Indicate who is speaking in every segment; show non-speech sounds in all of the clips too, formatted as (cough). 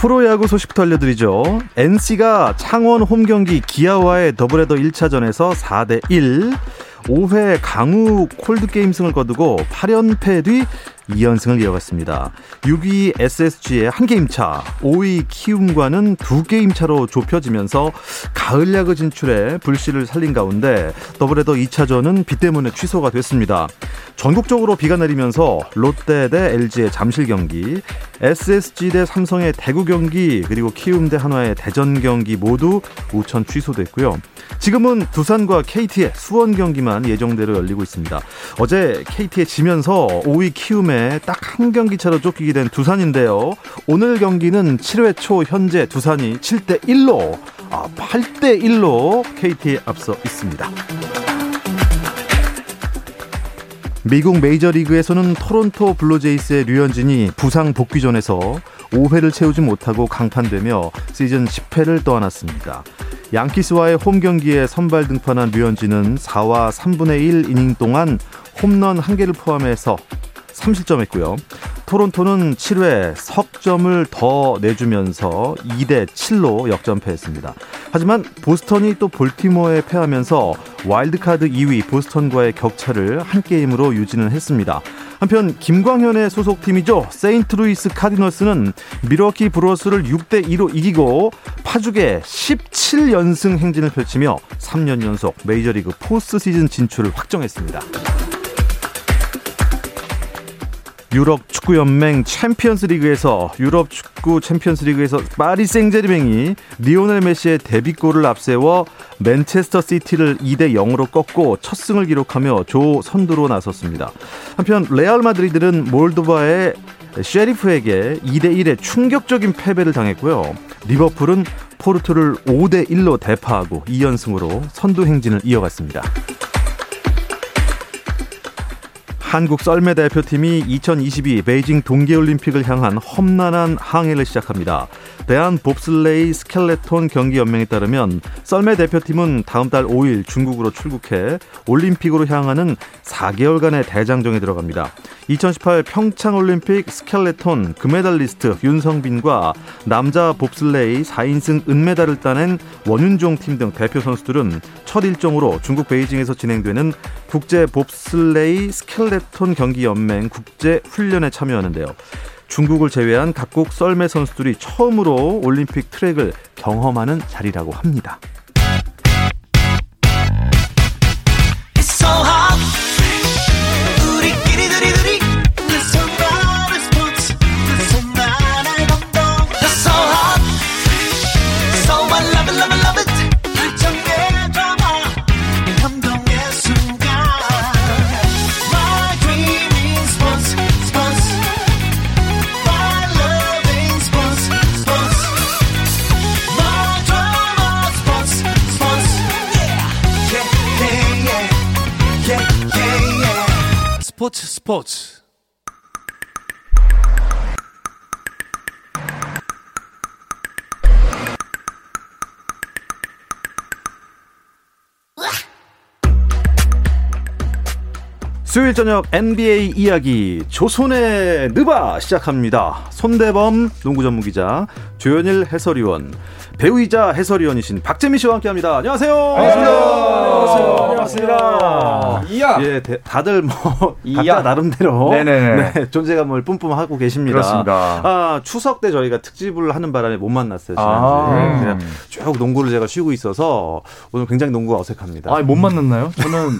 Speaker 1: 프로야구 소식부터 알려드리죠. NC가 창원 홈경기 기아와의 더블헤더 1차전에서 4대1 5회 강우 콜드게임승을 거두고 8연패 뒤 2연승을 이어갔습니다. 6위 SSG와 한 게임 차, 5위 키움과는 두 게임 차로 좁혀지면서 가을 야구 진출에 불씨를 살린 가운데 더블헤더 2차전은 비 때문에 취소가 됐습니다. 전국적으로 비가 내리면서 롯데 대 LG의 잠실 경기, SSG 대 삼성의 대구 경기, 그리고 키움 대 한화의 대전 경기 모두 우천 취소됐고요. 지금은 두산과 KT의 수원 경기만 예정대로 열리고 있습니다. 어제 KT에 지면서 5위 키움에 딱 한 경기 차로 쫓기게 된 두산인데요. 오늘 경기는 7회 초 현재 두산이 7대 1로 아, 8대 1로 KT에 앞서 있습니다. 미국 메이저리그에서는 토론토 블루제이스의 류현진이 부상 복귀전에서 5회를 채우지 못하고 강판되며 시즌 10패를 떠안았습니다. 양키스와의 홈 경기에 선발 등판한 류현진은 4와 3분의 1 이닝 동안 홈런 1개를 포함해서 3실점했고요. 토론토는 7회 석점을 더 내주면서 2대 7로 역전패했습니다. 하지만 보스턴이 또 볼티모어에 패하면서 와일드카드 2위 보스턴과의 격차를 한 게임으로 유지는 했습니다. 한편 김광현의 소속팀이죠. 세인트루이스 카디널스는 밀워키 브루어스를 6대 2로 이기고 파죽의 17연승 행진을 펼치며 3년 연속 메이저리그 포스트 시즌 진출을 확정했습니다. 유럽 축구 연맹 챔피언스 리그에서 유럽 축구 챔피언스 리그에서 파리 생제르맹이 리오넬 메시의 데뷔골을 앞세워 맨체스터 시티를 2대 0으로 꺾고 첫 승을 기록하며 조 선두로 나섰습니다. 한편 레알 마드리드는 몰도바의 쉐리프에게 2대 1의 충격적인 패배를 당했고요. 리버풀은 포르투를 5대 1로 대파하고 2연승으로 선두 행진을 이어갔습니다. 한국 썰매 대표팀이 2022 베이징 동계올림픽을 향한 험난한 항해를 시작합니다. 대한 봅슬레이 스켈레톤 경기연맹에 따르면 썰매 대표팀은 다음 달 5일 중국으로 출국해 올림픽으로 향하는 4개월간의 대장정에 들어갑니다. 2018 평창올림픽 스켈레톤 금메달리스트 윤성빈과 남자 봅슬레이 4인승 은메달을 따낸 원윤종 팀 등 대표 선수들은 첫 일정으로 중국 베이징에서 진행되는 국제 봅슬레이 스켈레톤 경기 연맹 국제 훈련에 참여하는데요. 중국을 제외한 각국 썰매 선수들이 처음으로 올림픽 트랙을 경험하는 자리라고 합니다.
Speaker 2: 스
Speaker 1: 수요일 저녁 NBA 이야기 조선의 느바 시작합니다. 손대범 농구 전문 기자, 조현일 해설위원, 배우이자 해설위원이신 박재민 씨와 함께합니다. 안녕하세요.
Speaker 3: 반갑습니다.
Speaker 1: 반갑습니다.
Speaker 3: 이야.
Speaker 1: 예, 대, 다들 뭐
Speaker 3: 이야.
Speaker 1: 각자 나름대로
Speaker 3: 네네네.
Speaker 1: 네, 존재감을 뿜뿜하고 계십니다.
Speaker 3: 그렇습니다.
Speaker 1: 아, 추석 때 저희가 특집을 하는 바람에 못 만났어요.
Speaker 3: 아.
Speaker 1: 지난주에. 그냥 쭉 농구를 제가 쉬고 있어서 오늘 굉장히 농구가 어색합니다.
Speaker 4: 아, 못 만났나요? 저는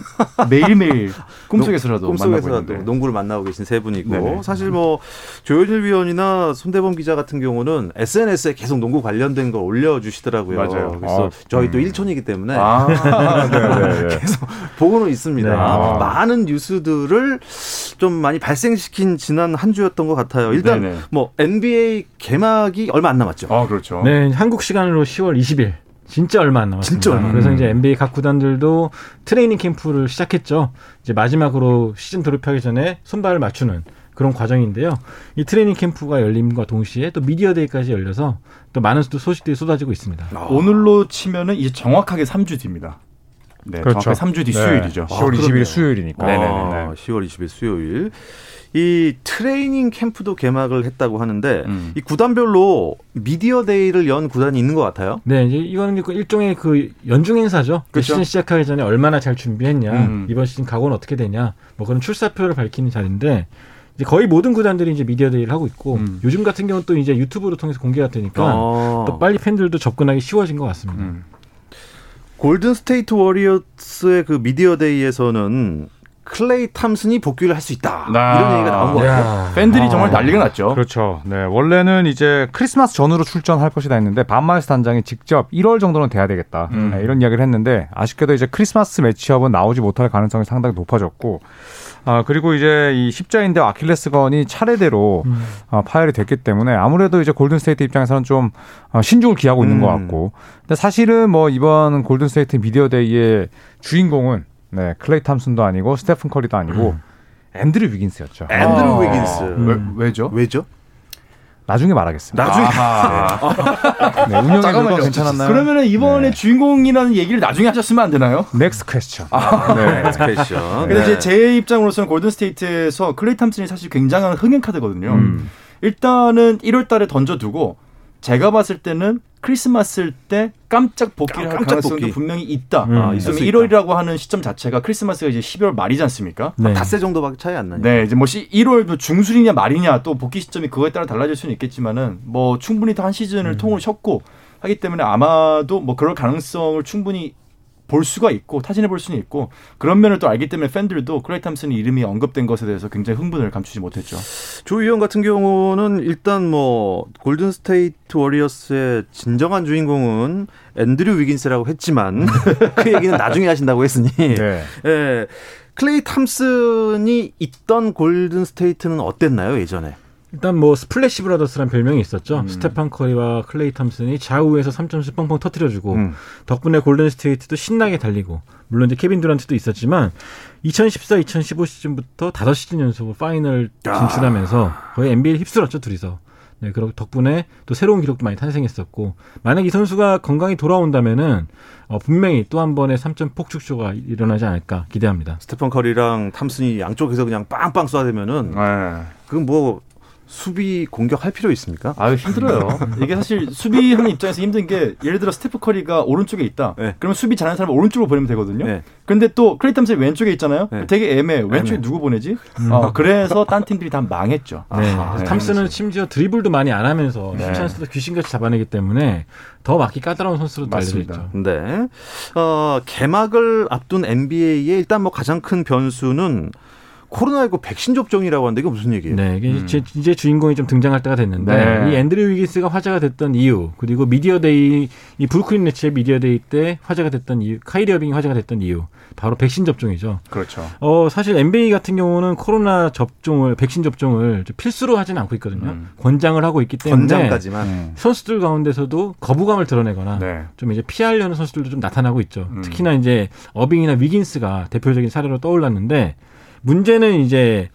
Speaker 4: 매일 매일 (laughs) 꿈속에서
Speaker 2: 꿈속에서라도
Speaker 1: 꿈속에서라도 농구를 만나고 계신 세 분이고 네네. 사실 뭐 조현일 위원이나 손대범 기자 같은 경우는 SNS에 계속 농구 관련된 거 올려주시더라고요.
Speaker 2: 맞아요.
Speaker 1: 그래서 아, 저희 또 음. 일촌이기 때문에 아, (laughs) 네, 네, 계속 보고는 있습니다. 네. 아. 많은 뉴스들을 좀 많이 발생시킨 지난 한 주였던 것 같아요. 일단 네네. 뭐 NBA 개막이 얼마 안 남았죠.
Speaker 2: 아 그렇죠.
Speaker 4: 네, 한국 시간으로 10월 20일. 진짜 얼마 안 남았습니다.
Speaker 1: 진짜 얼마.
Speaker 4: 그래서 이제 NBA 각 구단들도 트레이닝 캠프를 시작했죠. 이제 마지막으로 시즌 돌입하기 전에 손발을 맞추는 그런 과정인데요. 이 트레이닝 캠프가 열림과 동시에 또 미디어 데이까지 열려서 또 많은 소식들이 쏟아지고 있습니다.
Speaker 2: 아. 오늘로 치면은 이제 정확하게 3주 뒤입니다. 네, 그렇죠. 정확하게 3주 뒤 네. 수요일이죠.
Speaker 3: 10월 아, 20일 수요일이니까.
Speaker 1: 네네네. 아, 10월 20일 수요일. 이 트레이닝 캠프도 개막을 했다고 하는데 음. 이 구단별로 미디어 데이를 연 구단이 있는 것 같아요.
Speaker 4: 네, 이제 이거는 그 일종의 그 연중 행사죠. 그 그렇죠? 시즌 시작하기 전에 얼마나 잘 준비했냐, 음. 이번 시즌 각오는 어떻게 되냐, 뭐 그런 출사표를 밝히는 자리인데 이제 거의 모든 구단들이 이제 미디어 데이를 하고 있고 음. 요즘 같은 경우는 또 이제 유튜브로 통해서 공개가 되니까 아. 또 빨리 팬들도 접근하기 쉬워진 것 같습니다. 음.
Speaker 1: 골든 스테이트 워리어스의 그 미디어 데이에서는 클레이 탐슨이 복귀를 할 수 있다. 아, 이런 얘기가 나온 거 같아요.
Speaker 2: 팬들이 아, 정말 난리가 났죠.
Speaker 3: 그렇죠. 네. 원래는 이제 크리스마스 전으로 출전할 것이다 했는데 밥 마이어스 단장이 직접 1월 정도는 돼야 되겠다. 음. 네, 이런 이야기를 했는데 아쉽게도 이제 크리스마스 매치업은 나오지 못할 가능성이 상당히 높아졌고 아, 그리고 이제 이 십자인대 아킬레스건이 차례대로 음. 아, 파열이 됐기 때문에 아무래도 이제 골든스테이트 입장에서는 좀 아, 신중을 기하고 있는 음. 것 같고. 근데 사실은 뭐 이번 골든스테이트 미디어 데이의 주인공은 네, 클레이 탐슨도 아니고 스테픈 커리도 아니고 음. 앤드류 위긴스였죠.
Speaker 1: 앤드류 아. 위긴스.
Speaker 2: 음. 왜, 왜죠?
Speaker 1: 왜죠?
Speaker 3: 나중에 말하겠습니다.
Speaker 1: 나중에. 네.
Speaker 3: 네, 운영이 괜찮았나요?
Speaker 2: 그러면은 이번에 네. 주인공이라는 얘기를 나중에 하셨으면 안 되나요?
Speaker 3: next question.
Speaker 1: 아, 네. (laughs) next question.
Speaker 2: 근데 이제 제 입장으로서는 골든 스테이트에서 클레이 탐슨이 사실 굉장한 흥행 카드거든요. 음. 일단은 1월 달에 던져두고 제가 봤을 때는 크리스마스 때 깜짝 복귀를 할 가능성도 복귀. 분명히 있다. 음. 아, 1월이라고 하는 시점 자체가 크리스마스가 이제 12월 말이지 않습니까?
Speaker 1: 네. 닷새 정도밖에 차이 안 나니까.
Speaker 2: 네, 이제 뭐 1월 뭐 중순이냐 말이냐 또 복귀 시점이 그거에 따라 달라질 수는 있겠지만은 뭐 충분히 한 시즌을 음. 통으로 쉬었고 하기 때문에 아마도 뭐 그럴 가능성을 충분히 볼 수가 있고 타진해 볼 수는 있고 그런 면을 또 알기 때문에 팬들도 클레이 탐슨이 이름이 언급된 것에 대해서 굉장히 흥분을 감추지 못했죠.
Speaker 1: 조 위원 같은 경우는 일단 뭐 골든 스테이트 워리어스의 진정한 주인공은 앤드류 위긴스라고 했지만 (laughs) 그 얘기는 나중에 하신다고 했으니 네. 예. 클레이 탐슨이 있던 골든 스테이트는 어땠나요 예전에?
Speaker 4: 일단 뭐 Splash Brothers란 별명이 있었죠. 음. 스테판 커리와 클레이 탐슨이 좌우에서 3점씩 뻥뻥 터트려주고 음. 덕분에 골든 스테이트도 신나게 달리고 물론 이제 케빈 듀란트도 있었지만 2014-2015 시즌부터 5시즌 연속 파이널 진출하면서 거의 NBA를 휩쓸었죠 둘이서. 네, 그리고 덕분에 또 새로운 기록도 많이 탄생했었고 만약 이 선수가 건강히 돌아온다면은 어, 분명히 또 한 번의 3점 폭죽쇼가 일어나지 않을까 기대합니다.
Speaker 1: 스테판 커리랑 탐슨이 양쪽에서 그냥 빵빵 쏴대면은 네. 그건 뭐 수비 공격할 필요 있습니까?
Speaker 2: 아유 힘들어요. (laughs) 이게 사실 수비하는 입장에서 힘든 게 예를 들어 스테프 커리가 오른쪽에 있다. 네. 그러면 수비 잘하는 사람을 오른쪽으로 보내면 되거든요. 네. 근데 또 클레이 탐슨이 왼쪽에 있잖아요. 네. 되게 애매해. 왼쪽에 애매. 누구 보내지? 음. 어, 그래서 딴 팀들이 다 망했죠.
Speaker 4: 네. 아, 네. 탐슨은 심지어 드리블도 많이 안 하면서 네. 찬스도 귀신같이 잡아내기 때문에 더 막기 까다로운 선수로 알려져 있죠.
Speaker 1: 네. 어, 개막을 앞둔 NBA의 일단 뭐 가장 큰 변수는 코로나19 백신 접종이라고 하는데 이게 무슨 얘기예요?
Speaker 4: 네, 이게 음. 이제 주인공이 좀 등장할 때가 됐는데 네. 이 앤드류 위긴스가 화제가 됐던 이유 그리고 media day 이 브루클린 네츠의 media day 때 화제가 됐던 이유 카이리 어빙이 화제가 됐던 이유 바로 백신 접종이죠.
Speaker 2: 그렇죠.
Speaker 4: 어 사실 NBA 같은 경우는 코로나 접종을 백신 접종을 필수로 하지는 않고 있거든요. 음. 권장을 하고 있기 때문에
Speaker 1: 권장까지만 음.
Speaker 4: 선수들 가운데서도 거부감을 드러내거나 네. 좀 이제 피하려는 선수들도 좀 나타나고 있죠. 음. 특히나 이제 어빙이나 위긴스가 대표적인 사례로 떠올랐는데 문제는 이제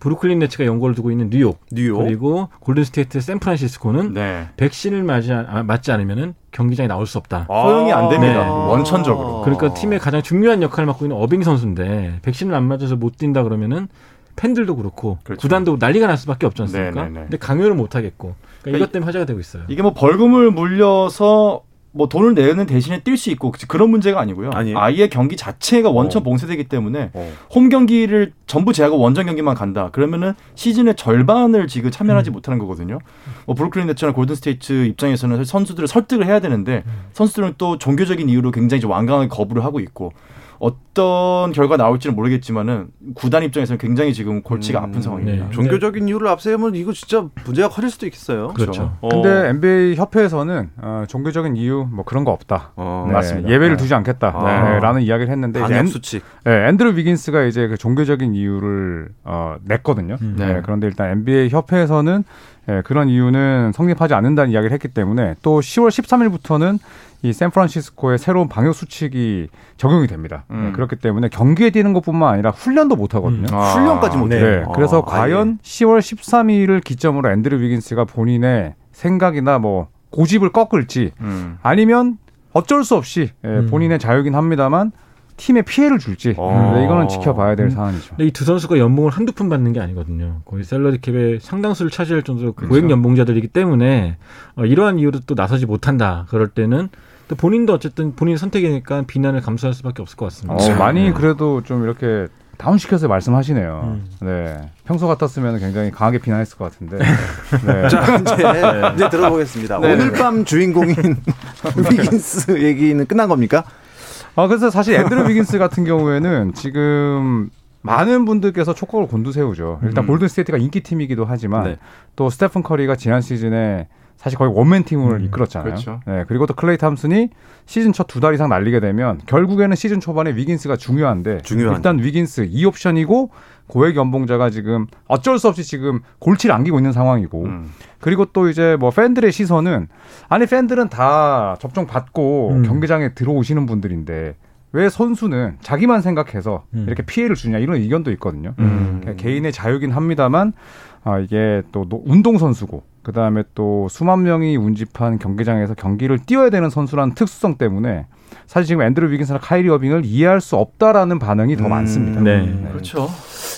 Speaker 4: 브루클린 네츠가 연고를 두고 있는 뉴욕, 뉴욕. 그리고 골든스테이트 샌프란시스코는 네. 백신을 맞지, 아, 맞지 않으면은 경기장에 나올 수 없다.
Speaker 2: 아~ 허용이 안 됩니다. 네. 원천적으로.
Speaker 4: 그러니까 팀의 가장 중요한 역할을 맡고 있는 어빙 선수인데 백신을 안 맞아서 못 뛴다 그러면은 팬들도 그렇고 그렇죠. 구단도 난리가 날 수밖에 없지 않습니까? 네네네. 네, 네. 근데 강요를 못 하겠고 그러니까, 그러니까 이것 때문에 화제가 되고 있어요.
Speaker 2: 이게 뭐 벌금을 물려서 뭐 돈을 내는 대신에 뛸 수 있고 그런 문제가 아니고요. 아니에요? 아예 경기 자체가 원천 어. 봉쇄되기 때문에 어. 홈 경기를 전부 제하고 원정 경기만 간다. 그러면은 시즌의 절반을 지금 참여하지 음. 못하는 거거든요. 뭐 브루클린 네츠나 골든 스테이트 입장에서는 선수들을 설득을 해야 되는데 음. 선수들은 또 종교적인 이유로 굉장히 완강하게 거부를 하고 있고 어떤 결과 나올지는 모르겠지만은 구단 입장에서는 굉장히 지금 골치가
Speaker 1: 음,
Speaker 2: 아픈 상황입니다.
Speaker 4: 네.
Speaker 1: 종교적인 이유를 앞세우면 이거 진짜 문제가 커질 수도 있겠어요.
Speaker 4: 그렇죠.
Speaker 1: 어.
Speaker 3: 근데 NBA 협회에서는 어, 종교적인 이유 뭐 그런 거 없다.
Speaker 1: 어,
Speaker 3: 네,
Speaker 2: 맞습니다.
Speaker 3: 예외를
Speaker 2: 네.
Speaker 3: 두지 않겠다.
Speaker 1: 아.
Speaker 3: 네, 라는 이야기를 했는데 이제 앤. 네, 앤드루 위긴스가 이제 그 종교적인 이유를 어, 냈거든요.
Speaker 4: 음.
Speaker 3: 네,
Speaker 2: 네.
Speaker 3: 그런데 일단 NBA 협회에서는 예, 그런 이유는 성립하지 않는다는 이야기를 했기 때문에 또 10월 13일부터는 이 샌프란시스코의 새로운 방역 수칙이 적용이 됩니다.
Speaker 2: 음.
Speaker 3: 네, 그렇기 때문에 경기에 뛰는 것뿐만 아니라 훈련도 못 하거든요.
Speaker 2: 아.
Speaker 1: 훈련까지 못해.
Speaker 3: 네. 그래서
Speaker 1: 아,
Speaker 3: 과연 10월 13일을 기점으로 앤드류 위긴스가 본인의 생각이나 뭐 고집을 꺾을지
Speaker 2: 음.
Speaker 3: 아니면 어쩔 수 없이 예,
Speaker 4: 음.
Speaker 3: 본인의 자유긴 합니다만 팀에 피해를 줄지
Speaker 1: 어.
Speaker 3: 네, 이거는 지켜봐야 될
Speaker 4: 음.
Speaker 3: 사안이죠.
Speaker 4: 근데 이 두 선수가 연봉을 한두 푼 받는 게 아니거든요. 거의 샐러리 캡의 상당수를 차지할 정도로
Speaker 3: 그렇죠.
Speaker 4: 고액 연봉자들이기 때문에 어, 이러한 이유로 또 나서지 못한다. 그럴 때는 또 본인도 어쨌든 본인 선택이니까 비난을 감수할 수밖에 없을 것 같습니다.
Speaker 3: 어, 많이 그래도 좀 이렇게 다운시켜서 말씀하시네요.
Speaker 4: 음.
Speaker 3: 네. 평소 같았으면 굉장히 강하게 비난했을 것 같은데. (laughs) 네.
Speaker 1: 자 이제 이제 들어보겠습니다.
Speaker 2: 네.
Speaker 1: 오늘 밤 주인공인 (laughs) 위긴스 얘기는 끝난 겁니까?
Speaker 3: 아, 그래서 사실 앤드루 위긴스 같은 경우에는 지금 많은 분들께서 촉각을 곤두세우죠. 일단
Speaker 2: 음.
Speaker 3: 골든 스테이트가 인기 팀이기도 하지만
Speaker 1: 네.
Speaker 3: 또 스테픈 커리가 지난 시즌에 사실 거의 one-man team을
Speaker 4: 음,
Speaker 3: 이끌었잖아요.
Speaker 2: 그렇죠.
Speaker 3: 네, 그리고 또 클레이 탐슨이 시즌 첫 두 달 이상 날리게 되면 결국에는 시즌 초반에 위긴스가 중요한데
Speaker 1: 중요한.
Speaker 3: 일단 위긴스 2옵션이고 고액 연봉자가 지금 어쩔 수 없이 지금 골치를 안기고 있는 상황이고
Speaker 2: 음.
Speaker 3: 그리고 또 이제 뭐 팬들의 시선은 아니 팬들은 다 접종 받고
Speaker 4: 음.
Speaker 3: 경기장에 들어오시는 분들인데 왜 선수는 자기만 생각해서
Speaker 4: 음.
Speaker 3: 이렇게 피해를 주냐 이런 의견도 있거든요.
Speaker 2: 음.
Speaker 3: 개인의 자유긴 합니다만 아, 이게 또 운동 선수고 그 다음에 또 수만 명이 운집한 경기장에서 경기를 뛰어야 되는 선수라는 특수성 때문에 사실 지금 앤드루 위긴스나 카이리 어빙을 이해할 수 없다라는 반응이 더
Speaker 1: 음,
Speaker 3: 많습니다.
Speaker 4: 네.
Speaker 2: 그렇죠.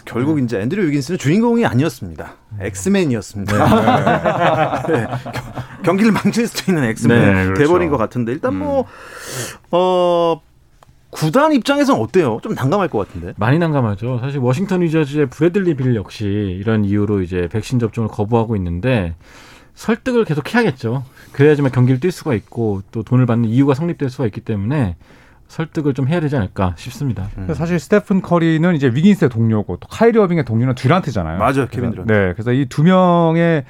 Speaker 1: 결국 이제 앤드류 위긴스는 주인공이 아니었습니다. 엑스맨이었습니다. (laughs) 네. 겨- 경기를 망칠 수도 있는 엑스맨
Speaker 2: 네, 그렇죠.
Speaker 1: 돼버린 것 같은데 일단 뭐 어. 구단 입장에서는 어때요? 좀 난감할 것 같은데.
Speaker 4: 많이 난감하죠. 사실 워싱턴 위저즈의 브래들리 빌 역시 이런 이유로 이제 백신 접종을 거부하고 있는데 설득을 계속 해야겠죠. 그래야지만 경기를 뛸 수가 있고 또 돈을 받는 이유가 성립될 수가 있기 때문에 설득을 좀 해야 되지 않을까 싶습니다.
Speaker 3: 그래서 사실 스테픈 커리는 이제 위긴스의 동료고 또 카이리 어빙의 동료는 듀란트잖아요.
Speaker 1: 맞아요, 케빈 듀란트.
Speaker 3: 네, 그래서 이 두 명의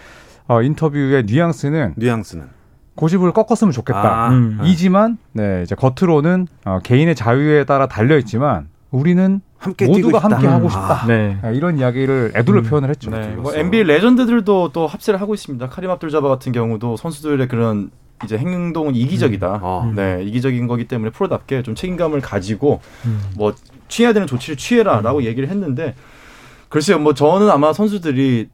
Speaker 3: 어, 인터뷰의 뉘앙스는
Speaker 1: 뉘앙스는.
Speaker 3: 고집을 꺾었으면 좋겠다.
Speaker 1: 아,
Speaker 4: 음.
Speaker 3: 이지만 네, 이제 겉으로는 어, 개인의 자유에 따라 달려 있지만 우리는
Speaker 1: 함께
Speaker 3: 모두가. 함께 하고
Speaker 1: 아,
Speaker 3: 싶다.
Speaker 4: 네.
Speaker 3: 네, 이런 이야기를 애둘러
Speaker 4: 음.
Speaker 3: 표현을 했죠.
Speaker 2: 네, 뭐. NBA 레전드들도 또 합세를 하고 있습니다. 카림 압둘자바 같은 경우도 선수들의 그런 이제 행동은 이기적이다.
Speaker 1: 어.
Speaker 2: 네, 이기적인 거기 때문에 프로답게 좀 책임감을 가지고
Speaker 4: 음.
Speaker 2: 뭐 취해야 되는 조치를 취해라라고 얘기를 했는데 글쎄요, 뭐 저는 아마 선수들이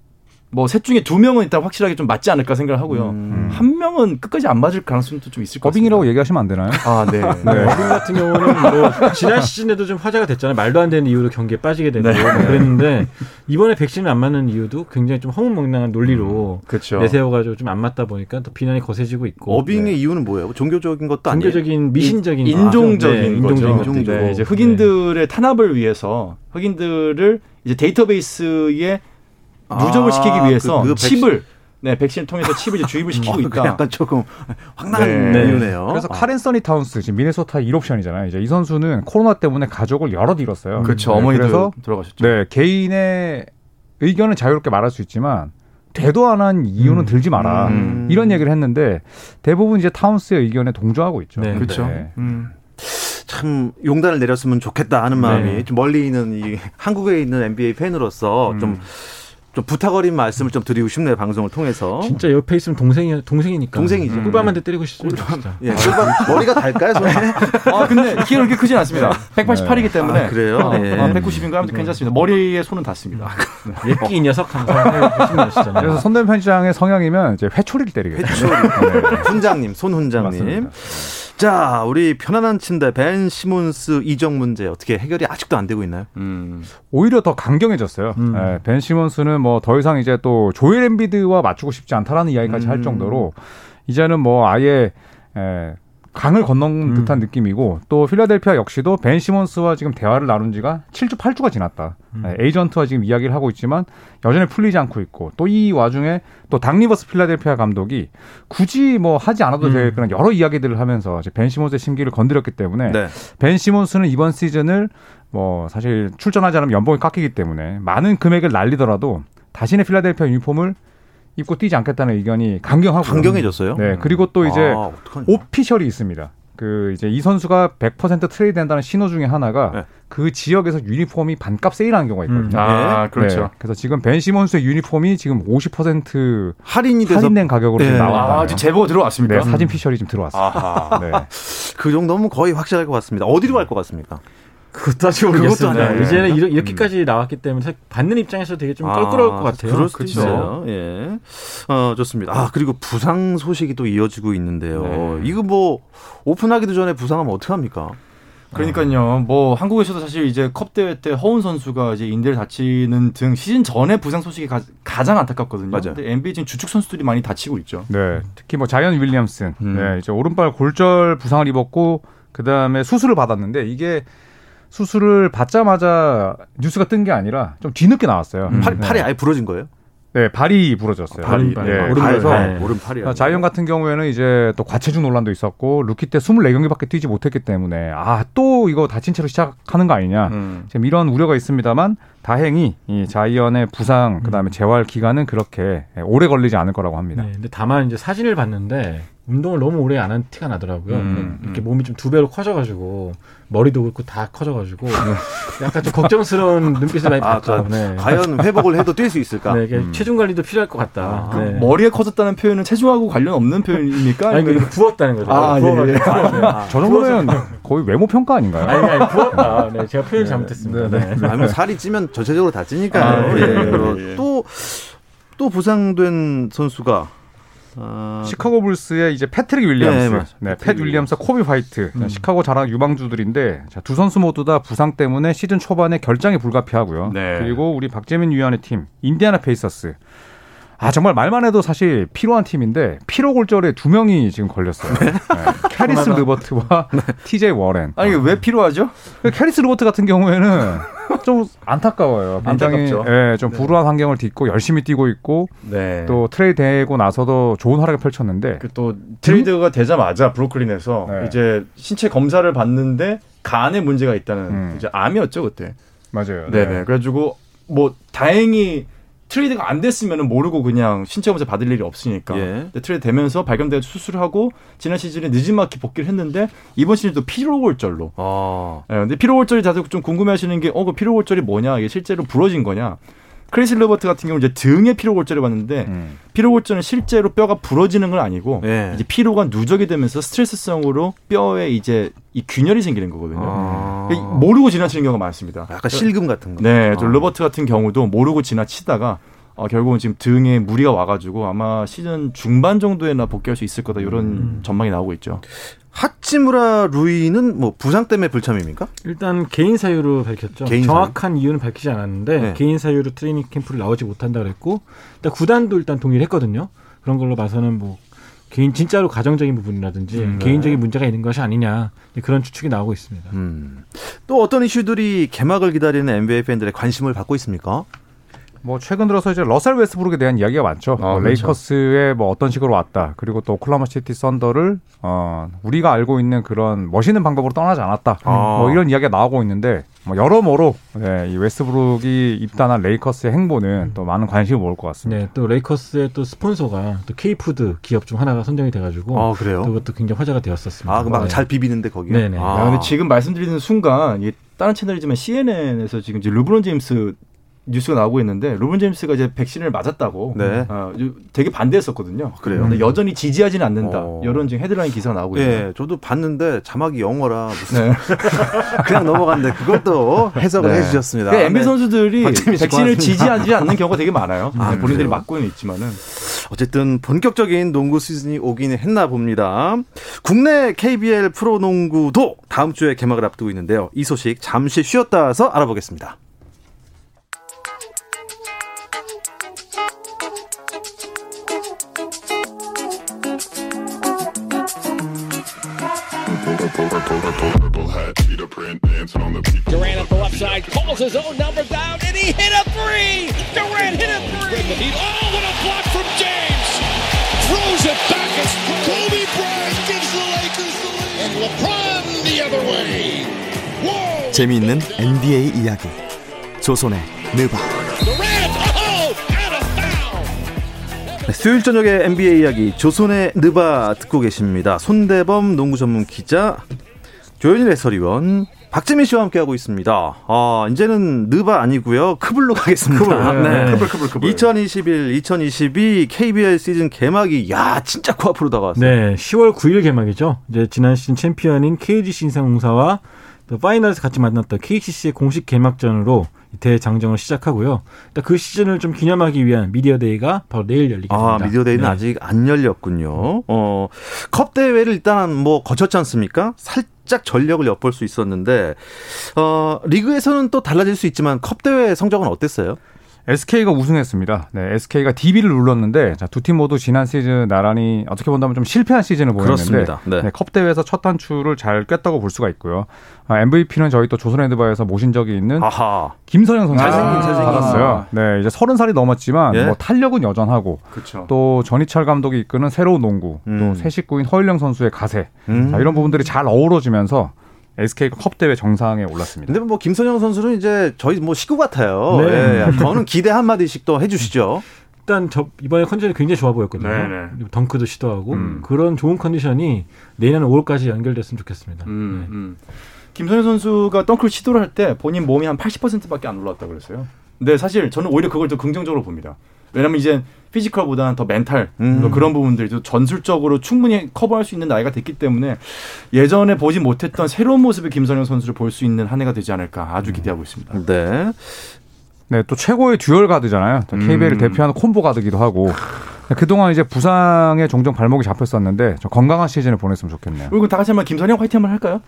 Speaker 2: 뭐 셋 중에 두 명은 일단 확실하게 좀 맞지 않을까 생각을 하고요.
Speaker 1: 음.
Speaker 2: 한 명은 끝까지 안 맞을 가능성도 좀 있을 것 같습니다.
Speaker 3: 거빙이라고 얘기하시면 안 되나요?
Speaker 2: 아, 네. (laughs)
Speaker 3: 네.
Speaker 4: 어빙 같은 경우는 뭐 지난 시즌에도 좀 화제가 됐잖아요. 말도 안 되는 이유로 경기에 빠지게 되고
Speaker 2: 네.
Speaker 4: 뭐 그랬는데 이번에 백신을 안 맞는 이유도 굉장히 좀 허무맹랑한 논리로
Speaker 2: 그렇죠.
Speaker 4: 내세워가지고 좀 안 맞다 보니까 또 비난이 거세지고 있고
Speaker 1: 어빙의 이유는 뭐예요? 종교적인 것도 아니에요.
Speaker 4: 종교적인 미신적인
Speaker 2: 인종적인
Speaker 4: 거죠.
Speaker 2: 거죠.
Speaker 4: 네, 인종적인 것도
Speaker 2: 네. 이제 흑인들의 탄압을 위해서 흑인들을 이제 데이터베이스에 누적을
Speaker 1: 아,
Speaker 2: 시키기 위해서
Speaker 1: 그- 그 백신-
Speaker 2: 칩을 네 백신을 통해서 칩을 이제 주입을 시키고 (laughs)
Speaker 1: 어, 그
Speaker 2: 있다.
Speaker 1: 약간 조금 황당한
Speaker 2: 네.
Speaker 1: 이유네요.
Speaker 3: 그래서
Speaker 1: 아.
Speaker 3: 칼 앤서니 타운스 지금 미네소타 1옵션이잖아요. 이제 이 선수는 코로나 때문에 가족을 여럿 잃었어요.
Speaker 2: 그렇죠.
Speaker 3: 네,
Speaker 2: 어머니도
Speaker 3: 그래서
Speaker 2: 돌아가셨죠.
Speaker 3: 네, 개인의 의견은 자유롭게 말할 수 있지만 되도 안 한 이유는
Speaker 4: 음.
Speaker 3: 들지 마라.
Speaker 2: 음.
Speaker 3: 이런 얘기를 했는데 대부분 이제 타운스의 의견에 동조하고 있죠.
Speaker 4: 네.
Speaker 2: 그렇죠.
Speaker 3: 네.
Speaker 2: 음.
Speaker 1: 참 용단을 내렸으면 좋겠다 하는 마음이
Speaker 4: 네.
Speaker 1: 좀 멀리 있는 이 한국에 있는 NBA 팬으로서
Speaker 3: 음.
Speaker 1: 좀, 좀 부탁어린 말씀을 좀 드리고 싶네요 방송을 통해서.
Speaker 4: 진짜 옆에 있으면 동생이 동생이니까
Speaker 1: 동생이죠.
Speaker 4: 음. 꿀밤한테 때리고 싶습니다. 진짜.
Speaker 1: 예, 꿀밤 (laughs) 머리가 달까요 손에?
Speaker 2: 아 근데 키가 그렇게 크진 않습니다. 188이기 때문에
Speaker 1: 아, 그래요?
Speaker 2: 어,
Speaker 1: 예.
Speaker 2: 어, 190인가 아무튼 괜찮습니다. 머리에 손은 닿습니다.
Speaker 4: 예끼 이 녀석 항상.
Speaker 3: 그래서 손대현 편집장의 성향이면 이제 회초리를 때리겠죠.
Speaker 1: 회초리. (laughs) 훈장님, 손 훈장님.
Speaker 3: 맞습니다.
Speaker 1: 자, 우리 편안한 침대 벤 시몬스 이적 문제 어떻게 해결이 아직도 안 되고 있나요?
Speaker 2: 음.
Speaker 3: 오히려 더 강경해졌어요.
Speaker 4: 음.
Speaker 3: 예, 벤 시몬스는 뭐 더 이상 이제 또 조엘 엠비드와 맞추고 싶지 않다라는 이야기까지 할
Speaker 1: 음.
Speaker 3: 정도로 이제는 뭐 아예 예, 강을 건넌 음. 듯한 느낌이고 또 필라델피아 역시도 벤 시몬스와 지금 대화를 나눈 지가 7주 8주가 지났다. 음. 네, 에이전트와 지금 이야기를 하고 있지만 여전히 풀리지 않고 있고 또 이 와중에 또 닥리버스 필라델피아 감독이 굳이 뭐 하지 않아도 될 음. 그런 여러 이야기들을 하면서 벤 시몬스의 심기를 건드렸기 때문에 네. 벤 시몬스는 이번 시즌을 뭐 사실 출전하지 않으면 연봉이 깎이기 때문에 많은 금액을 날리더라도 다시는 필라델피아 유니폼을 입고 뛰지 않겠다는 의견이 강경하고
Speaker 1: 강경해졌어요.
Speaker 3: 네 그리고 또 이제 아, official이 있습니다. 그 이제 이 선수가 100% 트레이드 된다는 신호 중에 하나가 네. 그 지역에서 유니폼이 반값 세일하는 경우가 있거든요. 음.
Speaker 2: 아, 네. 그렇죠. 네.
Speaker 3: 그래서 지금 벤 시몬스의 유니폼이 지금 50%
Speaker 1: 할인이 돼서
Speaker 3: 할인된 가격으로 네. 나왔다.
Speaker 2: 아, 제보가 들어왔습니다.
Speaker 3: 네, 사진 피셜이 지금 들어왔습니다. 네.
Speaker 1: 그 정도면 거의 확실할 것 같습니다. 어디로 갈 것 같습니다.
Speaker 4: 그것도 아직 모르겠습니다. 이제는 이렇, 이렇게까지 음. 나왔기 때문에 받는 입장에서 되게 좀 껄끄러울 아, 것 같아요.
Speaker 1: 그럴 수도 있어요. 예. 어, 좋습니다. 아, 그리고 부상 소식이 또 이어지고 있는데요. 네. 이거 뭐 오픈하기도 전에 부상하면 어떡합니까?
Speaker 2: 그러니까요. 뭐 한국에서도 사실 이제 컵 대회 때 허운 선수가 이제 인대를 다치는 등 시즌 전에 부상 소식이 가, 장 안타깝거든요. 맞아요. 근데 NBA 지금 주축 선수들이 많이 다치고 있죠.
Speaker 3: 네. 특히 뭐 자이언 윌리엄슨, 음. 네, 이제 오른발 골절 부상을 입었고 그 다음에 수술을 받았는데 이게 수술을 받자마자 뉴스가 뜬 게 아니라 좀 뒤늦게 나왔어요.
Speaker 1: 음. 팔, 팔이 아예 부러진 거예요?
Speaker 3: 네, 발이 부러졌어요.
Speaker 1: 아, 발이, 발이. 네,
Speaker 3: 오른발에서 네. 오른발이. 자이언 같은 경우에는 이제 또 과체중 논란도 있었고 루키 때 24경기밖에 뛰지 못했기 때문에 아 또 이거 다친 채로 시작하는 거 아니냐 음. 지금 이런 우려가 있습니다만 다행히 이 자이언의 부상 그다음에 음. 재활 기간은 그렇게 오래 걸리지 않을 거라고 합니다. 네,
Speaker 4: 근데 다만 이제 사진을 봤는데 운동을 너무 오래 안 한 티가 나더라고요. 음, 이렇게 음. 몸이 좀 두 배로 커져가지고 머리도 그렇고 다 커져가지고 약간 좀 걱정스러운 (laughs) 눈빛을 많이 아, 봤죠.
Speaker 1: 네. 과연 회복을 해도 뛸 수 있을까?
Speaker 4: 네, 음. 체중 관리도 필요할 것 같다.
Speaker 2: 아, 네. 머리가 커졌다는 표현은 체중하고 관련 없는 표현입니까?
Speaker 4: 아니, 그 부었다는 거죠. 아.
Speaker 3: 예, 예. 아, 저 정도면 거의 외모 평가 아닌가요?
Speaker 4: 아니, 아니 부었다. 네, 제가 표현 네. 잘못했습니다. 네.
Speaker 1: 네. 아니, 살이 찌면 전체적으로 다 찌니까. 아, 예, 예. 또, 또 부상된 선수가
Speaker 3: 어... 시카고 불스의 이제 패트릭 윌리엄스, 네, 네, 팻 윌리엄스, 코비 화이트, 음. 시카고 자랑 유망주들인데 자, 두 선수 모두 다 부상 때문에 시즌 초반에 결장이 불가피하고요. 네. 그리고 우리 박재민 위원의 팀 인디아나 페이서스. 아 정말 말만 해도 사실 필요한 팀인데 피로 골절에 두 명이 지금 걸렸어요. 네. 네. 캐리스 (laughs) 르버트와 네. TJ 워렌.
Speaker 2: 아니 왜 필요하죠?
Speaker 3: 그 캐리스 르버트 같은 경우에는 (laughs) 좀 안타까워요. 굉장히 예, 좀 네. 불우한 환경을 딛고 열심히 뛰고 있고 네. 또 트레이드 되고 나서도 좋은 활약을 펼쳤는데
Speaker 2: 그 또 트레이드가 되자마자 브루클린에서 네. 이제 신체 검사를 받는데 간에 문제가 있다는 음. 이제 암이었죠 그때.
Speaker 3: 맞아요.
Speaker 2: 네네. 네. 그래가지고 뭐 다행히 트레이드가 안 됐으면 모르고 그냥 신체 검사 받을 일이 없으니까. 예. 트레이드 되면서 발견돼서 수술을 하고 지난 시즌에 느지막이 복귀를 했는데 이번 시즌도 피로 골절로. 아. 예, 근데 피로 골절이 다들 좀 궁금해하시는 게 어 그 피로 골절이 뭐냐 이게 실제로 부러진 거냐? 캐리스 르버트 같은 경우 이제 등에 피로 골절을 받는데 음. 피로 골절은 실제로 뼈가 부러지는 건 아니고 네. 이제 피로가 누적이 되면서 스트레스성으로 뼈에 이제 이 균열이 생기는 거거든요. 아. 그러니까 모르고 지나치는 경우가 많습니다.
Speaker 1: 약간 실금 같은 거.
Speaker 2: 네, 아. 르버트 같은 경우도 모르고 지나치다가 어, 결국은 지금 등에 무리가 와가지고 아마 시즌 중반 정도에나 복귀할 수 있을 거다 이런 음. 전망이 나오고 있죠.
Speaker 1: 하치무라 루이는 뭐 부상 때문에 불참입니까?
Speaker 4: 일단 개인 사유로 밝혔죠. 개인 정확한 사유? 이유는 밝히지 않았는데 네. 개인 사유로 트레이닝 캠프를 나오지 못한다 그랬고 일단 구단도 일단 동의를 했거든요. 그런 걸로 봐서는 뭐 개인 진짜로 가정적인 부분이라든지 음, 네. 개인적인 문제가 있는 것이 아니냐 그런 추측이 나오고 있습니다. 음.
Speaker 1: 또 어떤 이슈들이 개막을 기다리는 NBA 팬들의 관심을 받고 있습니까?
Speaker 3: 뭐 최근 들어서 이제 러셀 웨스브룩에 대한 이야기가 많죠. 아, 뭐 그렇죠. 레이커스에 뭐 어떤 식으로 왔다. 그리고 또 오클라호마 시티 썬더를 어 우리가 알고 있는 그런 멋있는 방법으로 떠나지 않았다. 아. 뭐 이런 이야기가 나오고 있는데 뭐 여러모로 네, 이 웨스브룩이 입단한 레이커스의 행보는 음. 또 많은 관심을 모을 것 같습니다.
Speaker 4: 네, 또 레이커스의 또 스폰서가 또 K푸드 기업 중 하나가 선정이 돼가지고 아, 그래요? 그것도 굉장히 화제가 되었었습니다.
Speaker 1: 아, 막잘 네. 비비는데 거기요?
Speaker 2: 네네. 아. 야, 근데 지금 말씀드리는 순간 이 다른 채널이지만 CNN에서 지금 이제 르브론 제임스 뉴스가 나오고 있는데 로본 제임스가 이제 백신을 맞았다고 네. 어, 되게 반대했었거든요. 그래요. 근데 여전히 지지하지는 않는다. 어. 이런 지금 헤드라인 기사가 나오고 있네요. 네,
Speaker 1: 저도 봤는데 자막이 영어라 무슨 네. (laughs) 그냥 넘어갔는데 그것도 해석을 네. 해주셨습니다.
Speaker 2: 그러니까 NBA 네. 선수들이 백신을 지지하지 않는 경우가 되게 많아요. 아, 본인들이 맞고는 있지만은
Speaker 1: 어쨌든 본격적인 농구 시즌이 오기는 했나 봅니다. 국내 KBL 프로농구도 다음 주에 개막을 앞두고 있는데요. 이 소식 잠시 쉬었다 와서 알아보겠습니다.
Speaker 5: Durant at the left side calls his own number down and he hit a three. Durant hit a three. Oh, what a block from James. Throws it back. It's Kobe Bryant gives the Lakers the lead. And LeBron the other way. Whoa.
Speaker 6: 재미있는 NBA 이야기 조선의 느바.
Speaker 5: Oh.
Speaker 1: 네, 수요일 저녁에 NBA 이야기 조선의 느바 듣고 계십니다. 손대범 농구 전문 기자 조현일 해설위원 박재민 씨와 함께하고 있습니다. 아, 이제는 느바 아니고요. 크블로 가겠습니다. 네.
Speaker 2: 크블, 크블, 크블.
Speaker 1: 2021, 2022 KBL 시즌 개막이 야 진짜 코앞으로 다가왔어요.
Speaker 4: 네, 10월 9일 개막이죠. 이제 지난 시즌 챔피언인 KGC 인삼공사와 또 파이널에서 같이 만났던 KCC의 공식 개막전으로 대장정을 시작하고요. 그 시즌을 좀 기념하기 위한 미디어 데이가 바로 내일 열리게
Speaker 1: 아,
Speaker 4: 됩니다.
Speaker 1: 미디어 데이는
Speaker 4: 네.
Speaker 1: 아직 안 열렸군요. 어, 컵 대회를 일단 뭐 거쳤지 않습니까? 살 짝 전력을 엿볼 수 있었는데, 어, 리그에서는 또 달라질 수 있지만 컵 대회 성적은 어땠어요?
Speaker 3: SK가 우승했습니다. 네, SK가 DB를 눌렀는데 두 팀 모두 지난 시즌 나란히 어떻게 본다면 좀 실패한 시즌을 보였는데
Speaker 1: 그렇습니다. 네.
Speaker 3: 네, 컵 대회에서 첫 단추를 잘 뀄다고 볼 수가 있고요. 아, MVP는 저희 또 조선핸드바에서 모신 적이 있는
Speaker 1: 아하.
Speaker 3: 김선영 선수가
Speaker 1: 잘생긴, 잘생긴.
Speaker 3: 받았어요. 네, 이제 서른 살이 넘었지만
Speaker 1: 예.
Speaker 3: 뭐 탄력은 여전하고
Speaker 2: 그렇죠.
Speaker 3: 또 전희철 감독이 이끄는 새로운 농구,
Speaker 1: 음.
Speaker 3: 또새 식구인 허일영 선수의 가세
Speaker 1: 음.
Speaker 3: 자, 이런 부분들이 잘 어우러지면서 SK가 컵 대회 정상에 올랐습니다.
Speaker 1: 근데 뭐 김선영 선수는 이제 저희 뭐 식구 같아요.
Speaker 4: 네.
Speaker 1: 예, 저는 기대 한 마디씩 또 해주시죠.
Speaker 4: 일단 저 이번에 컨디션이 굉장히 좋아 보였거든요.
Speaker 2: 네, 네.
Speaker 4: 그리고 덩크도 시도하고
Speaker 2: 음.
Speaker 4: 그런 좋은 컨디션이 내년 5월까지 연결됐으면 좋겠습니다.
Speaker 2: 음,
Speaker 4: 네.
Speaker 2: 음. 김선형 선수가 덩크를 시도를 할 때 본인 몸이 한 80%밖에 안 올라왔다고 그랬어요. 근데 사실 저는 오히려 그걸 더 긍정적으로 봅니다. 왜냐면 이제 피지컬보다는 더 멘탈
Speaker 1: 음.
Speaker 2: 또 그런 부분들도 전술적으로 충분히 커버할 수 있는 나이가 됐기 때문에 예전에 보지 못했던 새로운 모습의 김선형 선수를 볼 수 있는 한 해가 되지 않을까 아주 기대하고 있습니다.
Speaker 1: 네.
Speaker 3: 네, 또 최고의 듀얼 가드잖아요. 또
Speaker 2: 음.
Speaker 3: KBL을 대표하는 콤보 가드기도 하고. 그동안 이제 부상에 종종 발목이 잡혔었는데 좀 건강한 시즌을 보냈으면 좋겠네요.
Speaker 2: 그리고 다 같이 한번 김선영 화이팅 한번 할까요?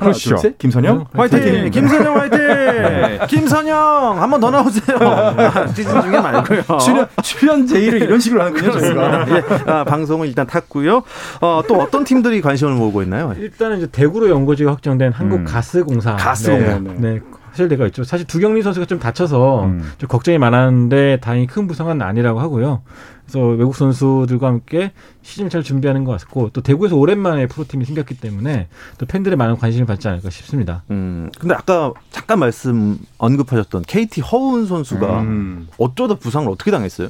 Speaker 2: 하나,
Speaker 3: 그러시죠.
Speaker 2: 둘, 셋. 김선영
Speaker 1: 화이팅!
Speaker 2: 화이팅!
Speaker 1: 김선영 화이팅! 김선영! 한 번 더 나오세요. 아, 시즌 중에 말고요.
Speaker 2: 출연 출연 제의를 이런 식으로 하는군요. 저희가.
Speaker 1: 예, 아, 방송을 일단 탔고요. 어, 또 어떤 팀들이 관심을 모으고 있나요?
Speaker 4: 일단은 이제 대구로 연고지가 확정된 한국
Speaker 3: 음.
Speaker 4: 가스공사.
Speaker 1: 가스공사.
Speaker 4: 네, 네. 사실대가 있죠. 사실 두경민 선수가 좀 다쳐서
Speaker 3: 음.
Speaker 4: 좀 걱정이 많았는데 다행히 큰 부상은 아니라고 하고요. 그래서 외국 선수들과 함께 시즌 잘 준비하는 것 같고 또 대구에서 오랜만에 프로팀이 생겼기 때문에 또 팬들의 많은 관심을 받지 않을까 싶습니다.
Speaker 1: 음, 근데 아까 잠깐 말씀 언급하셨던 KT 허운 선수가
Speaker 2: 음.
Speaker 1: 어쩌다 부상을 어떻게 당했어요?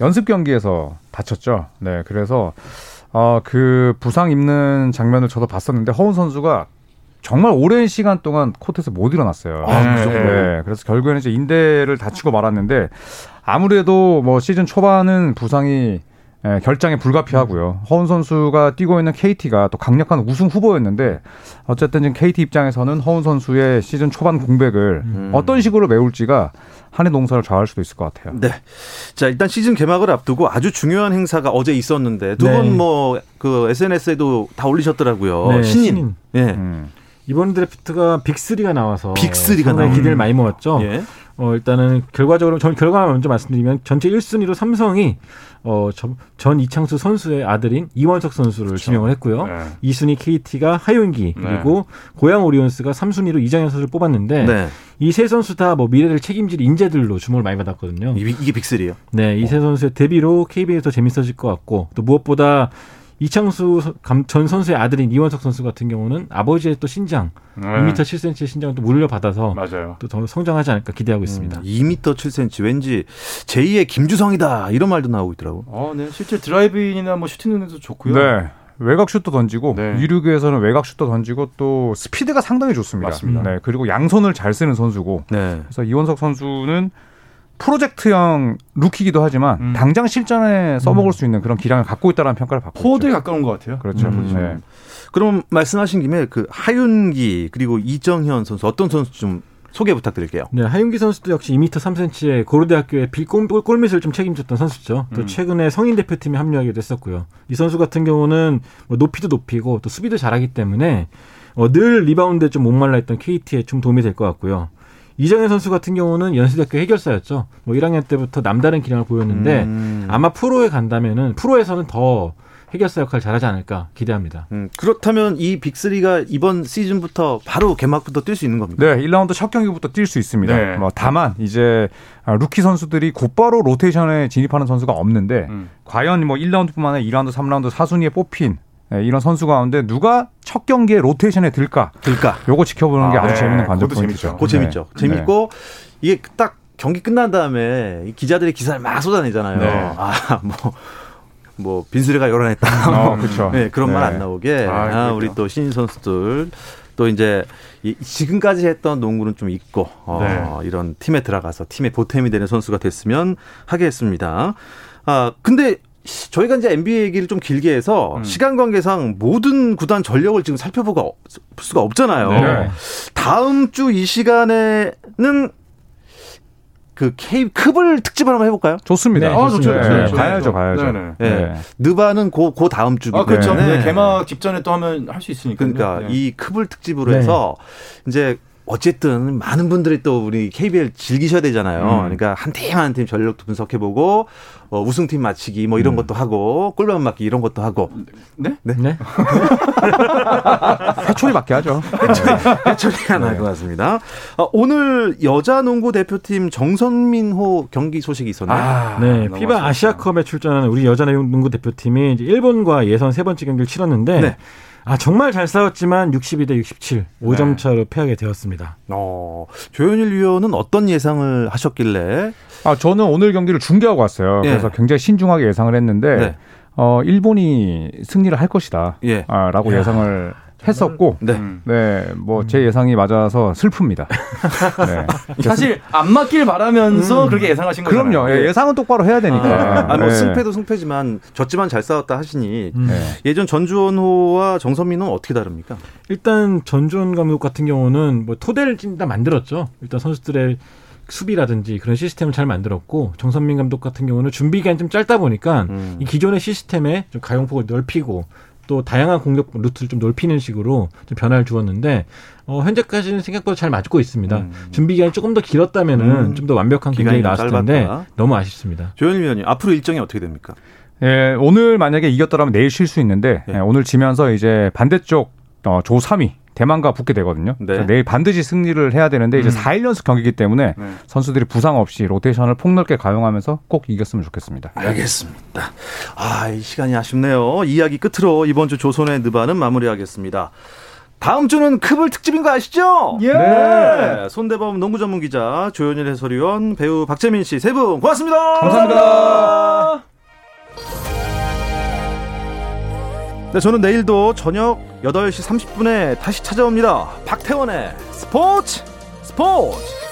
Speaker 3: 연습 경기에서 다쳤죠. 네, 그래서 어, 그 부상 입는 장면을 저도 봤었는데 허운 선수가 정말 오랜 시간 동안 코트에서 못 일어났어요.
Speaker 1: 아, 그?
Speaker 3: 네, 그래서 결국에는 이제 인대를 다치고 말았는데 아무래도 뭐 시즌 초반은 부상이 예, 결장에 불가피하고요. 허운 선수가 뛰고 있는 KT가 또 강력한 우승 후보였는데 어쨌든 지금 KT 입장에서는 허운 선수의 시즌 초반 공백을
Speaker 1: 음.
Speaker 3: 어떤 식으로 메울지가 한해 농사를 좌우할 수도 있을 것 같아요.
Speaker 1: 네. 자, 일단 시즌 개막을 앞두고 아주 중요한 행사가 어제 있었는데 두
Speaker 4: 네.
Speaker 1: 분뭐그 SNS에도 다 올리셨더라고요.
Speaker 4: 네,
Speaker 1: 신인.
Speaker 4: 신인.
Speaker 1: 예.
Speaker 3: 음.
Speaker 4: 이번 드래프트가 빅3가 나와서
Speaker 1: 빅3가
Speaker 4: 상당히
Speaker 1: 나오네.
Speaker 4: 기대를 많이 모았죠.
Speaker 1: 예.
Speaker 4: 어, 일단은 결과적으로 전 결과만 먼저 말씀드리면 전체 1순위로 삼성이 어, 전, 전 이창수 선수의 아들인 이원석 선수를 지명을 했고요.
Speaker 2: 네.
Speaker 4: 2순위 KT가 하윤기 그리고 고양 오리온스가 3순위로 이정현 선수를 뽑았는데
Speaker 1: 네.
Speaker 4: 이세 선수 다 뭐 미래를 책임질 인재들로 주목을 많이 받았거든요.
Speaker 1: 이- 이게 빅3예요.
Speaker 4: 네, 이세 선수의 데뷔로 더 재밌어질 것 같고 또 무엇보다 이창수 전 선수의 아들인 이원석 선수 같은 경우는 아버지의 또 신장
Speaker 2: 네.
Speaker 4: 2m 7cm의 신장을 또 물려받아서
Speaker 2: 맞아요.
Speaker 4: 또 더 성장하지 않을까 기대하고 있습니다.
Speaker 1: 2m 7cm 왠지 제2의 김주성이다 이런 말도 나오고 있더라고.
Speaker 2: 어, 네. 실제 드라이브인이나 뭐 슈팅 능력도 좋고요.
Speaker 3: 네. 외곽 슛도 던지고
Speaker 2: 네.
Speaker 3: 유류교에서는 외곽 슛도 던지고 또 스피드가 상당히 좋습니다.
Speaker 2: 맞습니다.
Speaker 3: 네. 그리고 양손을 잘 쓰는 선수고
Speaker 1: 네.
Speaker 3: 그래서 이원석 선수는 프로젝트형 루키기도 하지만
Speaker 2: 음.
Speaker 3: 당장 실전에 써먹을 수 있는 그런 기량을 갖고 있다는 평가를 받고
Speaker 2: 포드에
Speaker 3: 있죠.
Speaker 2: 가까운 것 같아요.
Speaker 3: 그렇죠.
Speaker 4: 음.
Speaker 3: 네.
Speaker 1: 그럼 말씀하신 김에 그 하윤기 그리고 이정현 선수 어떤 선수 좀 소개 부탁드릴게요.
Speaker 4: 네, 하윤기 선수도 역시 2m 3cm의 고려대학교의 빌골 골밑을 좀 책임졌던 선수죠. 또
Speaker 2: 음.
Speaker 4: 최근에 성인 대표팀에 합류하기도 했었고요. 이 선수 같은 경우는 뭐 높이도 높이고 또 수비도 잘하기 때문에 어, 늘 리바운드에 좀 목말라 있던 KT에 좀 도움이 될 것 같고요. 이정현 선수 같은 경우는 연세대학교 해결사였죠. 뭐 1학년 때부터 남다른 기량을 보였는데
Speaker 1: 음.
Speaker 4: 아마 프로에 간다면은 프로에서는 더 해결사 역할 잘하지 않을까 기대합니다.
Speaker 1: 음, 그렇다면 이 빅3가 이번 시즌부터 바로 개막부터 뛸 수 있는 겁니까?
Speaker 3: 네, 1라운드 첫 경기부터 뛸 수 있습니다.
Speaker 2: 네.
Speaker 3: 뭐 다만 이제 아, 루키 선수들이 곧바로 로테이션에 진입하는 선수가 없는데
Speaker 2: 음.
Speaker 3: 과연 뭐 1라운드뿐만 아니라 2라운드, 3라운드 사순위에 뽑힌 네, 이런 선수 가운데 누가 첫 경기에 로테이션에 들까?
Speaker 1: 들까?
Speaker 3: 요거 지켜보는 게
Speaker 2: 아,
Speaker 3: 아주
Speaker 2: 네.
Speaker 3: 재밌는 관전 포인트죠.
Speaker 2: 재밌죠.
Speaker 1: 그거 재밌죠.
Speaker 3: 네.
Speaker 1: 재밌고 이게 딱 경기 끝난 다음에 이 기자들이 기사를 막 쏟아내잖아요.
Speaker 2: 네.
Speaker 1: 아, 뭐, 뭐, 빈수레가 요란했다.
Speaker 3: 어, 그렇죠.
Speaker 1: 네, 그런 말
Speaker 3: 네.
Speaker 1: 안 나오게.
Speaker 2: 아,
Speaker 1: 아,
Speaker 2: 그러니까.
Speaker 1: 우리 또 신인 선수들 또 이제 이- 지금까지 했던 농구는 좀 있고 어,
Speaker 2: 네.
Speaker 1: 이런 팀에 들어가서 팀의 보탬이 되는 선수가 됐으면 하겠습니다. 아, 근데 시- 저희가 이제 NBA 얘기를 좀 길게 해서
Speaker 2: 음.
Speaker 1: 시간 관계상 모든 구단 전력을 지금 살펴볼 수가 없잖아요.
Speaker 3: 네.
Speaker 1: 다음 주 이 시간에는 그 K 크블 특집을 한번 해볼까요?
Speaker 3: 좋습니다.
Speaker 4: 네, 아, 좋죠,
Speaker 3: 네,
Speaker 4: 좋죠, 좋죠.
Speaker 3: 가야죠, 가야죠.
Speaker 2: 네네.
Speaker 1: 예.
Speaker 3: 네.
Speaker 1: 느바는 고, 고 다음 주기
Speaker 2: 아, 그렇죠. 네, 개막 직전에 또 하면 할 수 있으니까.
Speaker 1: 그러니까 이 크블 특집으로
Speaker 4: 네.
Speaker 1: 해서 이제 어쨌든 많은 분들이 또 우리 KBL 즐기셔야 되잖아요.
Speaker 2: 음.
Speaker 1: 그러니까 한 팀 한 팀 전력도 분석해 보고 어, 우승팀 맞히기 뭐 이런 것도 하고 골반 맞기 이런 것도 하고
Speaker 2: 네?
Speaker 4: 네. (laughs)
Speaker 3: 회초리 맞게 하죠.
Speaker 1: 해처리가 나을 것 같습니다. 어, 오늘 여자 농구 대표팀 정선민호 경기 소식이 있었네요.
Speaker 2: 아,
Speaker 4: 네, 피바. 아시아컵에 출전하는 우리 여자 농구 대표팀이 이제 일본과 예선 세 번째 경기를 치렀는데
Speaker 1: 네.
Speaker 4: 아 정말 잘 싸웠지만 62대 67, 5점
Speaker 2: 네.
Speaker 4: 차로 패하게 되었습니다.
Speaker 1: 어, 조현일 위원은 어떤 예상을 하셨길래
Speaker 3: 아, 저는 오늘 경기를 중계하고 왔어요.
Speaker 1: 예.
Speaker 3: 그래서 굉장히 신중하게 예상을 했는데,
Speaker 1: 네.
Speaker 3: 어, 일본이 승리를 할 것이다.
Speaker 1: 예.
Speaker 3: 아, 라고 예상을 했었고,
Speaker 1: 네.
Speaker 2: 음.
Speaker 3: 네, 뭐 제 예상이 맞아서 슬픕니다. (laughs) 네.
Speaker 2: 사실 안 맞길 바라면서 그렇게 예상하신 거잖아요.
Speaker 3: 그럼요. 예, 예상은 똑바로 해야 되니까.
Speaker 1: 아, 뭐
Speaker 3: 네.
Speaker 1: 승패도 승패지만 졌지만 잘 싸웠다 하시니
Speaker 4: 음.
Speaker 3: 네.
Speaker 1: 예전 전주원호와 정선민은 어떻게 다릅니까?
Speaker 4: 일단 전주원 감독 같은 경우는 뭐 토대를 찐다 만들었죠. 일단 선수들의 수비라든지 그런 시스템을 잘 만들었고 정선민 감독 같은 경우는 준비 기간이 좀 짧다 보니까
Speaker 1: 음.
Speaker 4: 이 기존의 시스템에 좀 가용폭을 넓히고 또 다양한 공격 루트를 좀 넓히는 식으로 좀 변화를 주었는데 어, 현재까지는 생각보다 잘 맞고 있습니다.
Speaker 1: 음.
Speaker 4: 준비 기간이 조금 더 길었다면은
Speaker 1: 음.
Speaker 4: 좀더 완벽한
Speaker 1: 기간이
Speaker 4: 나왔을 텐데
Speaker 1: 짧았다.
Speaker 4: 너무 아쉽습니다.
Speaker 1: 조현일 위원님 앞으로 일정이 어떻게 됩니까?
Speaker 3: 예, 오늘 만약에 이겼더라면 내일 쉴 수 있는데,
Speaker 1: 예.
Speaker 3: 예, 오늘 지면서 이제 반대쪽 어, 조 3위. 대만과 붙게 되거든요.
Speaker 1: 네.
Speaker 3: 그래서 내일 반드시 승리를 해야 되는데 이제
Speaker 2: 음.
Speaker 3: 4일 연속 경기이기 때문에
Speaker 2: 네.
Speaker 3: 선수들이 부상 없이 로테이션을 폭넓게 가용하면서 꼭 이겼으면 좋겠습니다.
Speaker 1: 알겠습니다. 아, 이 시간이 아쉽네요. 이야기 끝으로 이번 주 조선의 느바는 마무리하겠습니다. 다음 주는 크블 특집인 거 아시죠?
Speaker 2: 예.
Speaker 1: 네. 손대범 농구 전문 기자, 조현일 해설위원, 배우 박재민 씨 세 분 고맙습니다.
Speaker 3: 감사합니다.
Speaker 1: 네, 저는 내일도 저녁 8시 30분에 다시 찾아옵니다. 박태원의 스포츠 스포츠